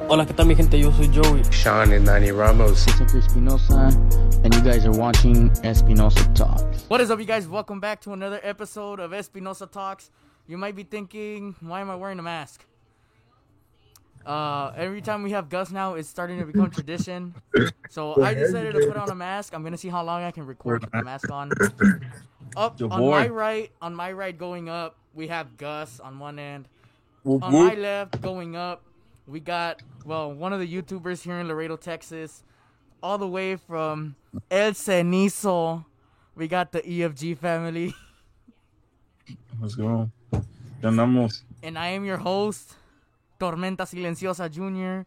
Hola, ¿qué tal mi gente? Yo soy Joey. Sean and Nani Ramos. Christopher Espinoza, and you guys are watching Espinoza Talks. What is up, you guys? Welcome back to another episode of Espinoza Talks. You might be thinking, why am I wearing a mask? Uh, every time we have Gus now, it's starting to become tradition. So I decided to put on a mask. I'm gonna see how long I can record with the mask on. Up on my right, on my right going up, we have Gus on one end. On my left going up, we got well one of the YouTubers here in Laredo, Texas, all the way from El Cenizo. We got the EFG family, Let's go. Andamos. and I am your host, Tormenta Silenciosa Jr.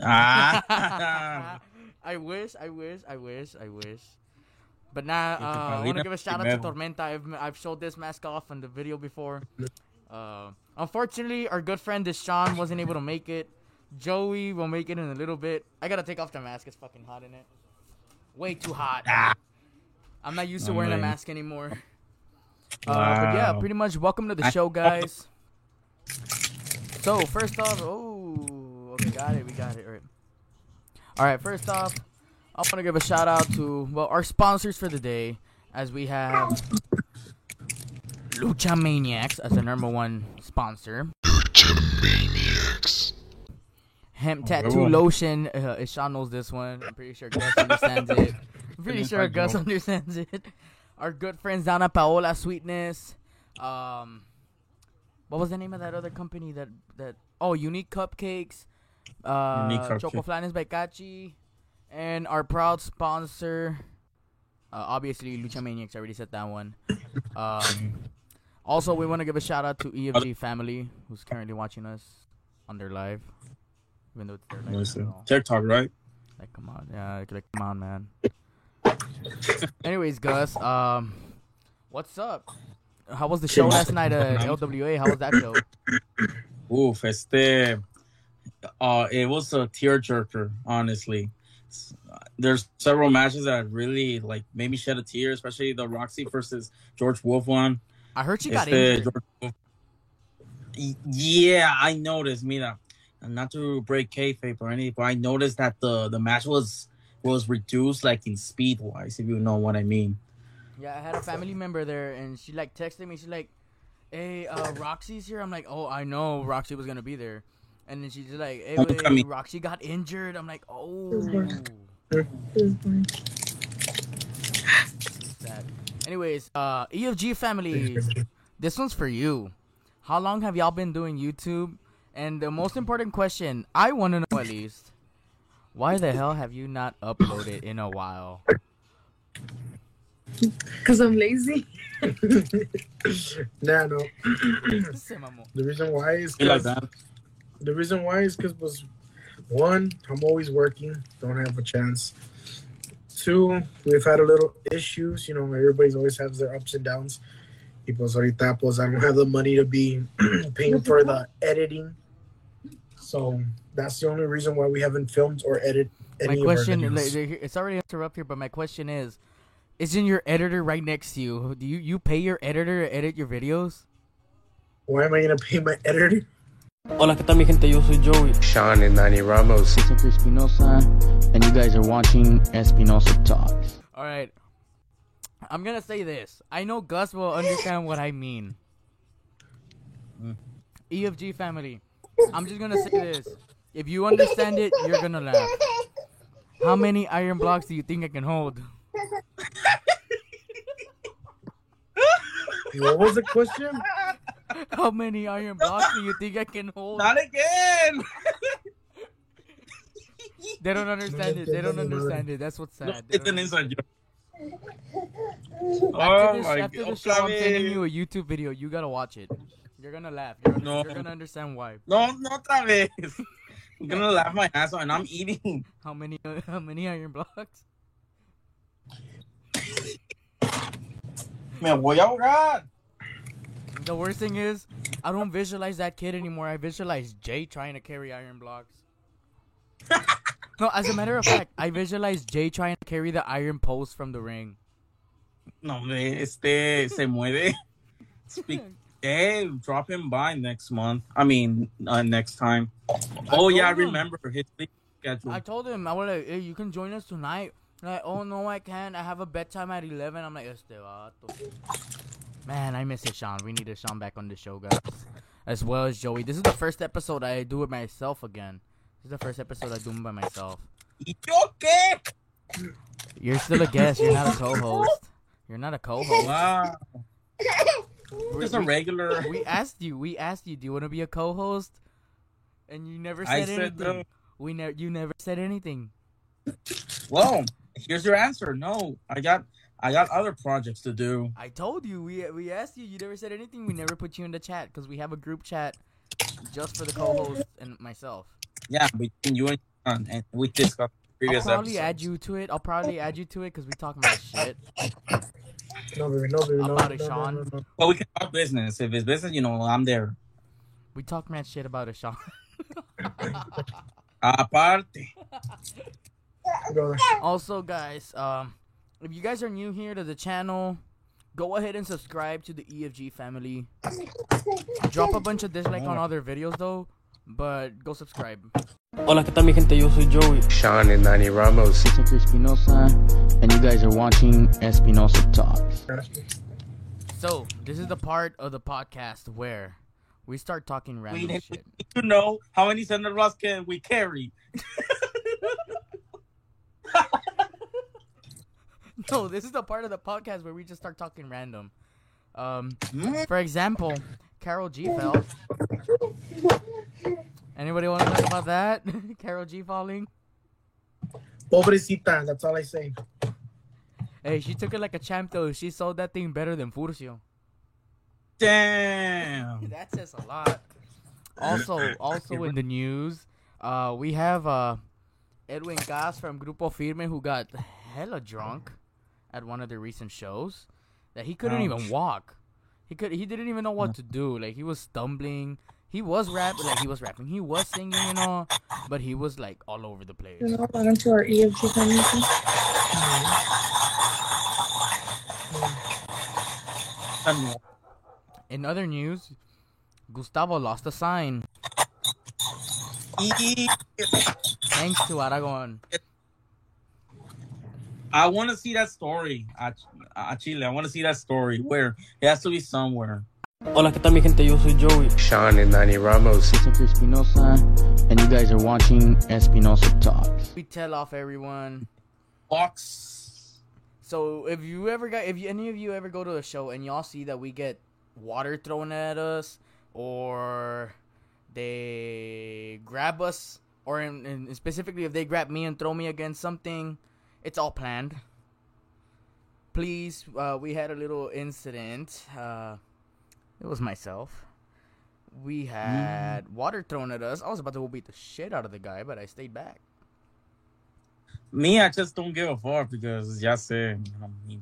Ah. I wish, I wish, I wish, I wish. But now, uh, I want to give a shout out to. Tormenta. I've, I've showed this mask off in the video before. Uh, unfortunately, our good friend Deshaun wasn't able to make it. Joey will make it in a little bit. I gotta take off the mask. It's fucking hot in it. Way too hot. Ah. I'm not used to Oh, wearing a mask anymore. Uh, but yeah, pretty much welcome to the show, guys. So first off, oh, okay, got it, we got it. All right. All right, first off, I want to give a shout out to well our sponsors for the day, as we have Lucha Maniacs as the number one sponsor. Lucha Maniacs. Hemp tattoo huevo. lotion. Uh, Sean knows this one. I'm pretty sure Gus understands it. I'm pretty sure Gus understands it. Our good friends down at Paola Sweetness. Um, what was the name of that other company that that? Oh, Unique Cupcakes. Uh, Unique Cupcake. Choco Flanes by Kachi, and our proud sponsor. Uh, obviously, Lucha Maniacs. I already said that one. Um, also, we want to give a shout out to EFG family who's currently watching us on their live, even though it's their live. Listen. TikTok, right? like, come on, yeah, like, come on, man. Anyways, Gus, um, what's up? How was the show last night at LWA? How was that show? Oof, este. Uh, it was a tearjerker, honestly. There's several matches that really like made me shed a tear, especially the Roxy versus George Wolf one. I heard you got Este, injured. George Yeah, I noticed. Mira, and not to break kayfabe or anything, but I noticed that the the match was was reduced like in speed wise, if you know what I mean. Yeah, I had a family member there, and she like texted me. She's like, "Hey, uh, Roxy's here." I'm like, "Oh, I know Roxy was gonna be there," and then she's like, "Hey, wait, come. Roxy got injured." I'm like, "Oh." Sad. Anyways, uh, EFG family, this one's for you. How long have y'all been doing YouTube? And the most important question I want to know at least, why the hell have you not uploaded in a while? Because I'm lazy. nah, no. The reason why is Be that. the reason why is because was one, I'm always working, don't have a chance. Two, we've had a little issues. You know, everybody's always has their ups and downs. People's ahorita, pues, I don't have the money to be paying for the editing. So that's the only reason why we haven't filmed or edited My question, of our videos. It's already interrupt here, but my question is, isn't your editor right next to you? Do you you pay your editor to edit your videos? Why am I gonna pay my editor? Hola, ¿qué tal mi gente? Yo soy Joey. Sean and Nani Ramos. Christopher Espinoza, and you guys are watching Espinoza Talks. All right, I'm gonna say this. I know Gus will understand what I mean. EFG family, I'm just gonna say this. If you understand it, you're gonna laugh. How many iron blocks do you think I can hold? What was the question? How many iron blocks do you think I can hold? Not again. They don't understand it. They don't understand it. That's what's sad. They it's an inside joke. After Oh this, my after the God. show, I'm sending you a YouTube video. You gotta watch it. You're gonna laugh. You're gonna, No. you're gonna understand why. No, no otra vez. I'm gonna laugh my ass off and I'm eating. How many? how many iron blocks? Me voy a ahogar. The worst thing is, I don't visualize that kid anymore. I visualize Jay trying to carry iron blocks. no, as a matter of fact, I visualize Jay trying to carry the iron post from the ring. No, hombre, este se mueve. Speak, Hey, drop him by next month. I mean, uh, next time. Oh yeah, I remember his schedule. I told him I was like, hey, you can join us tonight. Like, oh no, I can't. I have a bedtime at eleven. I'm like, este vato. Man, I miss it, Sean. We need Sean back on the show, guys. As well as Joey. This is the first episode I do it myself again. This is the first episode I do it by myself. ¿Y yo qué? You're still a guest. You're not a co-host. You're not a co-host. Wow, We- just a we- regular. We asked you. We asked you. Do you want to be a co-host? And you never said I anything. said no. We never. You never said anything. Well, here's your answer. No, I got, I got other projects to do. I told you. We we asked you. You never said anything. We never put you in the chat because we have a group chat just for the co-host and myself. Yeah, between you and Sean, and we discussed I'll previous probably add you to it. I'll probably add you to it because we talk about shit. No, baby, no, baby, no, About no, it, no, Sean. no, no. But we can talk business. If it's business, you know, I'm there. We talk mad shit about it, Sean. Aparte. Go there. also, guys, um, if you guys are new here to the channel, go ahead and subscribe to the EFG family. Drop a bunch of dislike on other videos though, but go subscribe. Hola, ¿qué tal mi gente? Yo soy Joey. Sean and Nani Ramos. Sector Espinoza, and you guys are watching Espinoza Talks. So this is the part of the podcast where we start talking We random need shit. to know how many center rods can we carry. No, this is the part of the podcast where we just start talking random. Um, Hmm? for example, Karol G fell. Anybody want to talk about that? Karol G falling. Pobrecita, that's all I say. Hey, she took it like a champ though. She sold that thing better than Furcio. Damn. That says a lot. Also, also in the news, uh, we have uh, Eduin Caz from Grupo Firme who got hella drunk at one of their recent shows. That he couldn't even walk. He could. He didn't even know what to do. Like he was stumbling. He was rapping. Like he was rapping. He was singing and all, but he was like all over the place. You know, welcome to our EFG family. In other news, Gustavo lost a sign thanks to Aragon. I want to see that story at, at Chile. I want to see that story where it has to be somewhere. Hola, ¿qué tal mi gente? Yo soy Joey. Sean and Nani Ramos. Sector Espinoza, and you guys are watching Espinoza Talks. We tell off everyone. Box. So if you ever got, if you, any of you ever go to a show and y'all see that we get water thrown at us, or they grab us, or in, in specifically if they grab me and throw me against something, it's all planned. Please, uh, we had a little incident. Uh, it was myself. We had water thrown at us. I was about to beat the shit out of the guy, but I stayed back. Me, I just don't give a fuck because ya sé. you know, he-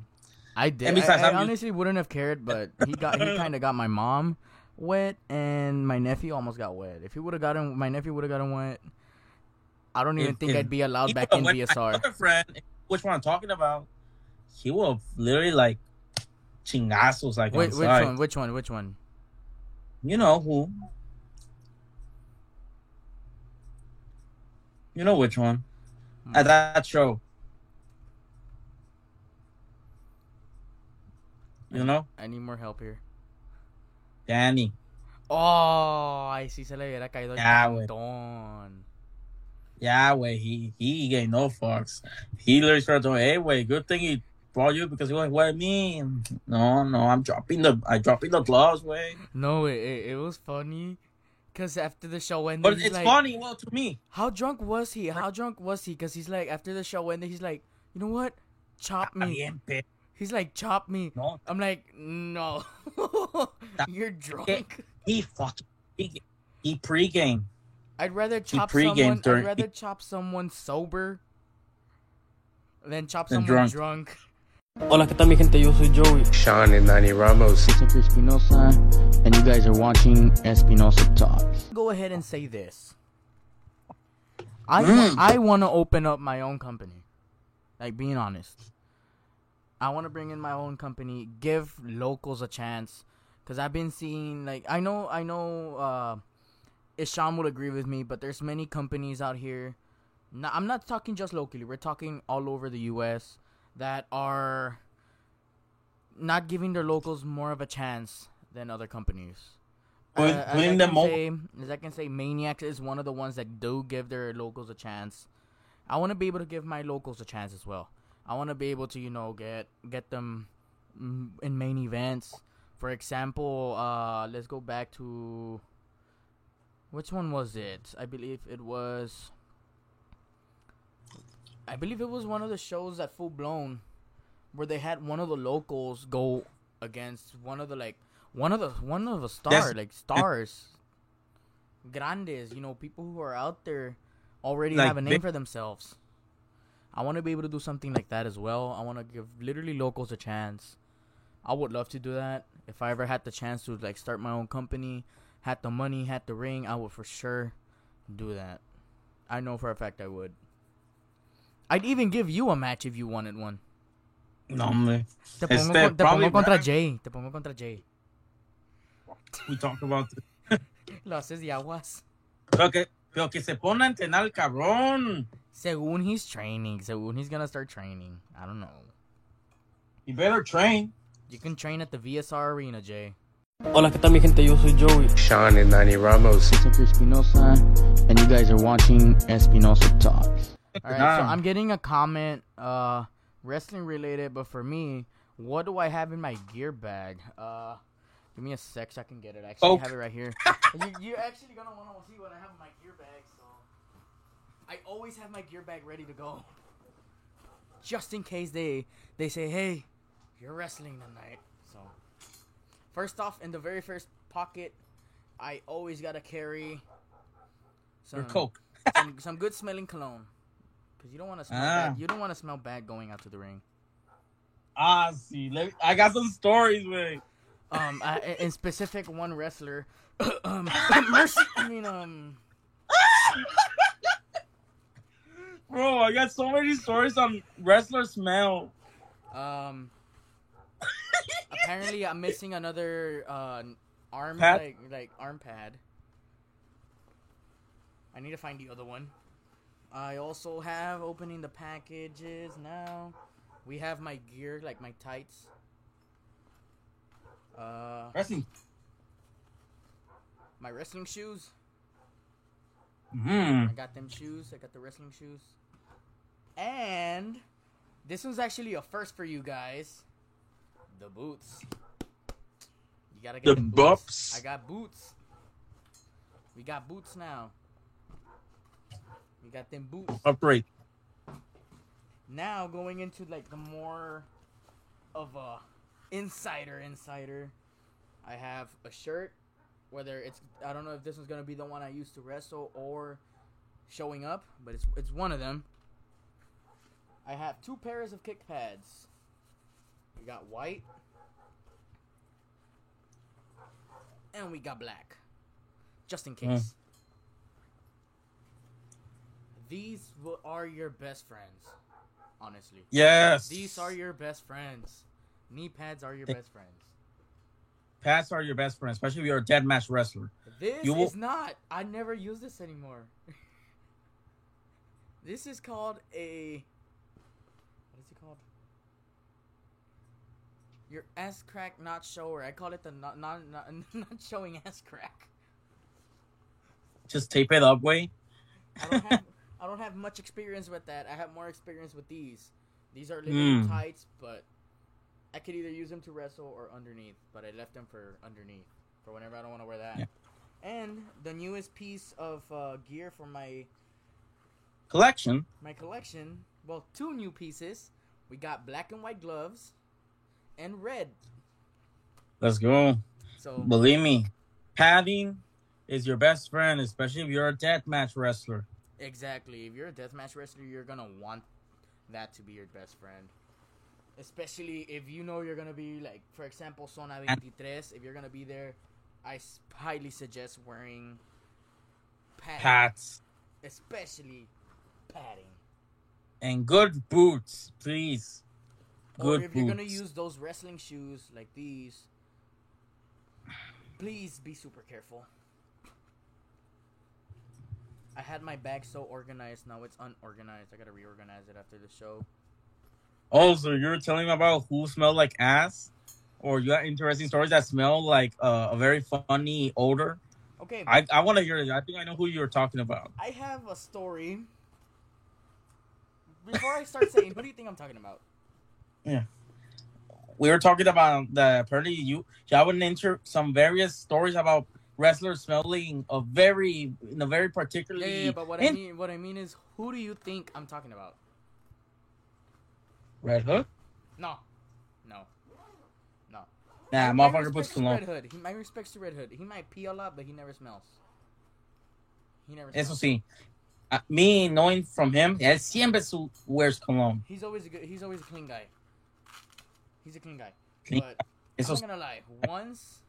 I did. Besides, I, I honestly wouldn't have cared, but he got he kind of got my mom wet, and my nephew almost got wet. If he would have gotten my nephew would have gotten wet, I don't even If- think if I'd be allowed back in BSR. Which one I'm talking about, he will literally like chingazos like Which, on which one? Which one? Which one? You know who? You know which one? Hmm. At that show. You know, I need more help here. Danny. Oh, ay, sí se le hubiera caído el Ya, güey. cantón. Yeah, wait, he he gave no fucks. He literally started to hey, wait, good thing he brought you because he was what me. No, no, I'm dropping the I dropping the gloves, way. No, it, it, it was funny. Cause after the show ended, But it's like, funny, well, to me. How drunk was he? How drunk was he? Cause he's like, after the show ended, he's like, you know what? Chop me. He's like, chop me. No, I'm like, no, you're drunk. he fucking he, he pregame. I'd rather chop someone. during- I'd rather chop someone sober than chop Than someone drunk. drunk. Hola, ¿qué tal mi gente? Yo soy Joey. Sean and Nani Ramos. Sector Espinoza, and you guys are watching Espinoza Talks. Go ahead and say this. I Mm. I want to open up my own company. Like being honest, I want to bring in my own company, give locals a chance Cause I've been seeing like I know I know uh, Ishaan will agree with me, but there's many companies out here. I'm not talking just locally. We're talking all over the U.S. that are not giving their locals more of a chance than other companies. Uh, as, I say, as I can say, Maniacs is one of the ones that do give their locals a chance. I want to be able to give my locals a chance as well. I want to be able to, you know, get get them in main events. For example, uh, let's go back to which one was it? I believe it was. I believe it was one of the shows at Full Blown, where they had one of the locals go against one of the like one of the one of the star Yes. like stars, grandes. You know, people who are out there already Like have a name big- for themselves. I want to be able to do something like that as well. I want to give literally locals a chance. I would love to do that. If I ever had the chance to like start my own company, had the money, had the ring, I would for sure do that. I know for a fact I would. I'd even give you a match if you wanted one. No, hombre. Te pongo, Este, te probably pongo contra Jay. Te pongo contra Jay. We talk about this. Lo haces de aguas. Pero que, pero que se pone a entrenar el cabrón. Según he's training. Según he's gonna start training. I don't know. You better train. You can train at the VSR Arena, Jay. Hola, ¿qué tal mi gente? Yo soy Joey. Sean and Nani Ramos. It's Hector Espinoza, and you guys are watching Espinoza Talks. All right, so I'm getting a comment, uh, wrestling related, but for me, what do I have in my gear bag? Uh, give me a sec so I can get it. I actually Coke. have it right here. you, you're actually gonna want to see what I have in my gear bag, so I always have my gear bag ready to go, just in case they they say, "Hey, you're wrestling tonight." So, first off, in the very first pocket, I always gotta carry some Your coke. some, some good smelling cologne. Cause you don't want to smell Ah. bad. You don't want to smell bad going out to the ring. Ah, see. Let, I got some stories, man. Um, I, in specific, one wrestler, um, Mercy. I mean, um, Bro, I got so many stories on wrestler smell. um. Apparently, I'm missing another uh arm Pad? like like arm pad. I need to find the other one. I also have opening the packages now. We have my gear, like my tights. Uh, Wrestling. my wrestling shoes. Hmm. I got them shoes. I got the wrestling shoes. And this was actually a first for you guys. The boots. You gotta get The boots. boots. I got boots. We got boots now. We got them boots. Operate. Now going into like the more of a insider insider. I have a shirt. Whether it's I don't know if this is gonna be the one I used to wrestle or showing up, but it's it's one of them. I have two pairs of kick pads. We got white and we got black. Just in case. Hmm. These are your best friends, honestly. Yes. These are your best friends. Knee pads are your They- best friends. Pads are your best friend, especially if you're a dead match wrestler. This You will- is not. I never use this anymore. this is called a. What is it called? Your ass crack not shower. I call it the not not not, not showing ass crack. Just tape it up, way. I don't have I don't have much experience with that. I have more experience with these. These are little Mm. tights, but I could either use them to wrestle or underneath. But I left them for underneath for whenever I don't want to wear that. Yeah. And the newest piece of uh, gear for my Collection. my collection. Well, two new pieces. We got black and white gloves, and red. Let's go. So Believe me, padding is your best friend, especially if you're a death match wrestler. Exactly. If you're a deathmatch wrestler, you're gonna want that to be your best friend. Especially if you know you're gonna be like, for example, Zona 23. If you're gonna be there, I highly suggest wearing padding, especially padding. and good boots, please. Or Good if you're gonna use those wrestling shoes like these, please be super careful. I had my bag so organized, now it's unorganized. I gotta reorganize it after the show. Oh, so you're telling me about who smelled like ass, or you got interesting stories that smell like uh, a very funny odor? Okay, I I want to hear it. I think I know who you're talking about. I have a story. Before I start saying, who do you think I'm talking about? We were talking about the apparently you you would enter some various stories about wrestlers smelling a very in a very Yeah, particularly. yeah, yeah, but what I mean, what I mean is, who do you think I'm talking about? Red Hood. No, no, no. Nah, My motherfucker puts respects to cologne. Red Hood. He, my respects to Red Hood. He might pee a lot, but he never smells. He never. Eso Smells. sí. Uh, me knowing from him, él siempre su- wears cologne. He's always a good. He's always a clean guy. He's a clean guy. Clean- But Eso I'm not gonna lie. Once,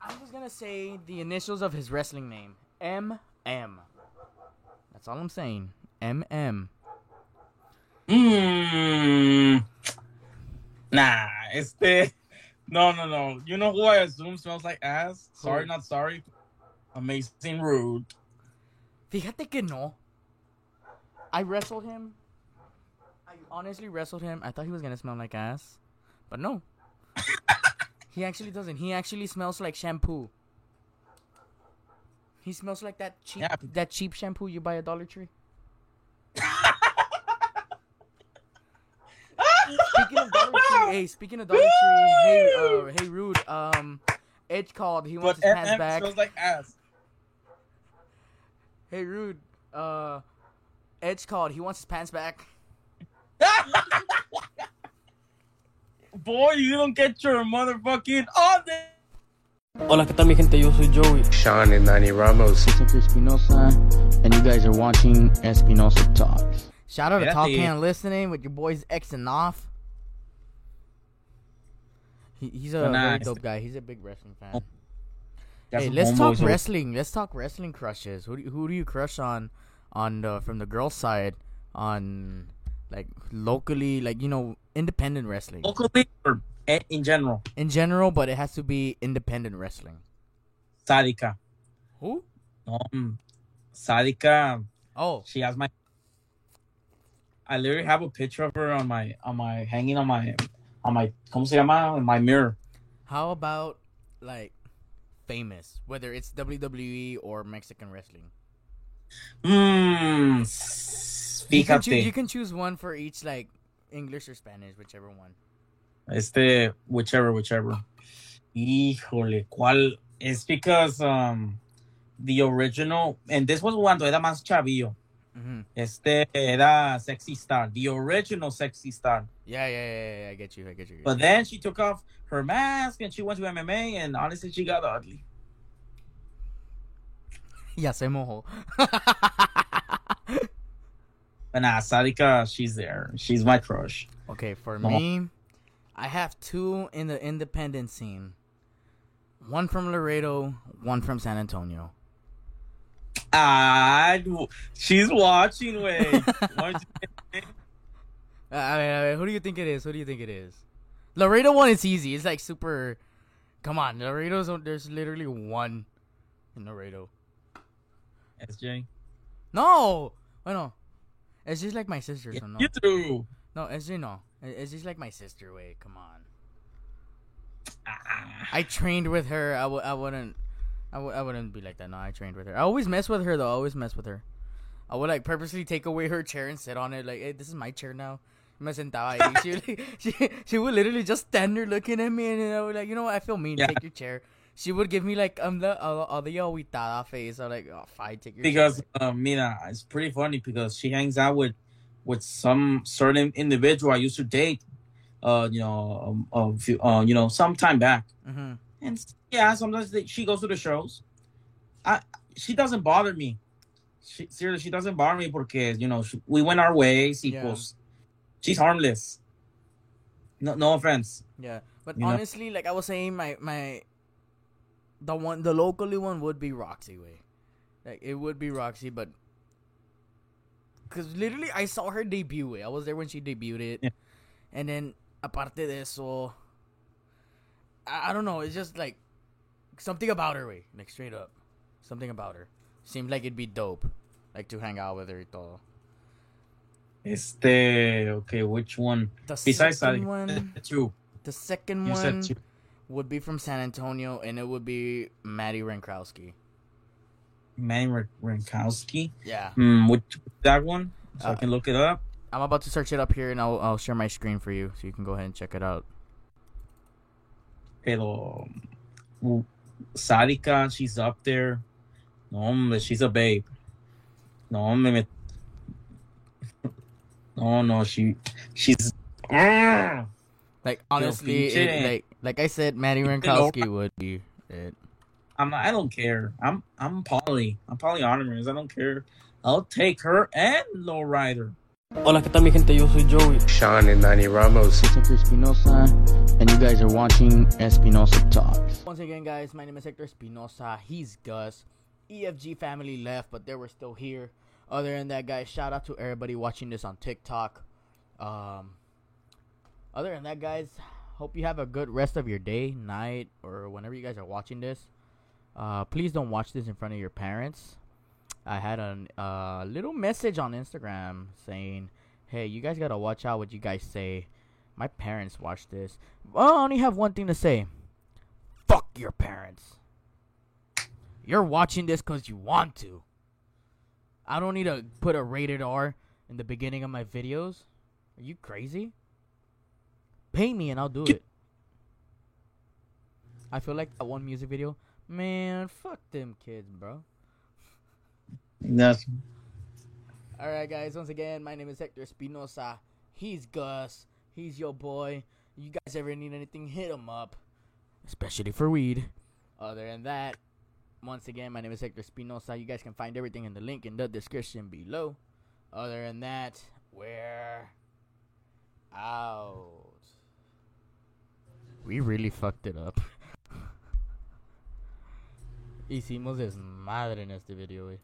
I'm just gonna say the initials of his wrestling name. M M. That's all I'm saying. M M. Mmm. Nah, este. No, no, no. You know who I assume smells like ass? Sorry, not sorry. Amazing rude. Fíjate que no. I wrestled him. Honestly wrestled him. I thought he was gonna smell like ass, but no. he actually doesn't. He actually smells like shampoo. He smells like that cheap Yeah. that cheap shampoo you buy at Dollar Tree. speaking of Dollar Tree, hey, speaking of Dollar Tree, hey, uh, hey, rude. Um, Edge called. He wants But his pants back. smells like ass. Hey, rude. Uh, Edge called. He wants his pants back. Boy, you don't get your motherfucking on there. Hola, ¿qué tal mi gente? Yo soy Joey. Sean and Manny Ramos. Christopher Espinoza, and you guys are watching Espinoza Talks. Shout out to Espérate. Talk Can listening with your boys X and off. He, he's a But nah, very dope guy. He's a big wrestling fan. Oh, hey, let's talk homeboys who- wrestling. Let's talk wrestling crushes. Who do you, who do you crush on, on the from the girl side, on like locally, like you know, independent wrestling Locally or in general. in general, but it has to be independent wrestling. Sadika. Who? Um, Sadika. Oh, She has my. I literally have a picture of her on my on my hanging on my on my ¿cómo se llama? In my mirror. how about like famous, whether it's WWE or Mexican wrestling? Mmm. You can, choo- you can choose one for each, like English or Spanish, whichever one. Este, whichever, whichever. Híjole, ¿cuál? It's because um the original, and this was cuando era más chavillo. hmm Este era Sexy Star, the original Sexy Star. Yeah, yeah, yeah, yeah, I get you, I get you. But then she took off her mask and she went to MMA, and honestly, she got ugly. ya se mojó. But nah, Sadika, she's there. She's my crush. okay, for me, I have two in the independent scene. One from Laredo, one from San Antonio. Ah, she's watching. Wait, Why don't you- Uh, I mean, I mean, who do you think it is? Who do you think it is? Laredo one is easy. It's like super. Come on, Laredo's. There's literally one in Laredo. SJ. No, oh no, it's just like my sister. So no, You too. no, it's you no. It- It's just like my sister. Wait, come on. Ah. I trained with her. I w- I wouldn't. I w- I wouldn't be like that. No, I trained with her. I always mess with her though. I always mess with her. I would like purposely take away her chair and sit on it. Like, hey, this is my chair now. Me sentaba ahí. She, would, like, she she would literally just stand there looking at me, and I would like, you know what? I feel mean. Yeah. Take your chair. She would give me like um the uh, uh, the aguitada face. I'm like, oh, fine, take your because uh, Mina, it's pretty funny because she hangs out with with some certain individual I used to date. Uh, you know, um, a few, uh, you know, some time back, hmm and yeah, sometimes they, she goes to the shows. I she doesn't bother me. She, seriously, she doesn't bother me porque you know she, we went our ways. Yeah. She's harmless. No, no offense. Yeah, but You know? honestly, like I was saying, my my the one the locally one would be Roxy way, like it would be Roxy, but because literally I saw her debut. eh. I was there when she debuted it, Yeah. and then aparte de eso, I, I don't know. It's just like something about her, way like straight up, something about her seemed like it'd be dope, like to hang out with her. y todo. Este, okay, which one? The Besides second that, one, two. the second You said one two. Would be from San Antonio, and it would be Maddie Rankowski. Manny Ra- Rankowski. Yeah, Hmm, which that one? So I Uh, can look it up. I'm about to search it up here, and I'll I'll share my screen for you, so you can go ahead and check it out. Pero uh, Sadika, she's up there. No, hombre, she's a babe. No, me... No, no, she, she's. Ah! Like honestly, pinche- it, like like I said, Maddie Pinche Rankowski would be it. I'm not, I don't care. I'm I'm Polly. I'm polyamorous. I don't care. I'll take her and Lowrider. Hola, ¿qué tal mi gente? Yo soy Joey. Sean and Manny Ramos. It's Hector Espinoza, and you guys are watching Espinoza Talks. Once again, guys, my name is Hector Espinoza. He's Gus. EFG family left, but they were still here. Other than that, guys, shout out to everybody watching this on TikTok. Um, other than that, guys, hope you have a good rest of your day, night, or whenever you guys are watching this. Uh, please don't watch this in front of your parents. I had a uh, little message on Instagram saying, "Hey, you guys gotta watch out what you guys say." My parents watch this. Well, I only have one thing to say. Fuck your parents. You're watching this because you want to. I don't need to put a rated R in the beginning of my videos. Are you crazy? Pay me and I'll do it. I feel like that one music video. Man, fuck them kids, bro. That's Alright, guys, once again, my name is Hector Espinoza. He's Gus. He's your boy. You guys ever need anything, hit him up. Especially for weed. Other than that, once again, my name is Hector Espinoza. You guys can find everything in the link in the description below. Other than that, we're out. We really fucked it up. Hicimos desmadre en este video, güey.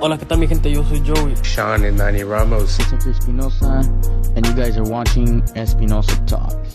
Hola, ¿qué tal mi gente? Yo soy Joey. Sean and Manny Ramos. It's Hector Espinoza, and you guys are watching Espinoza Talks.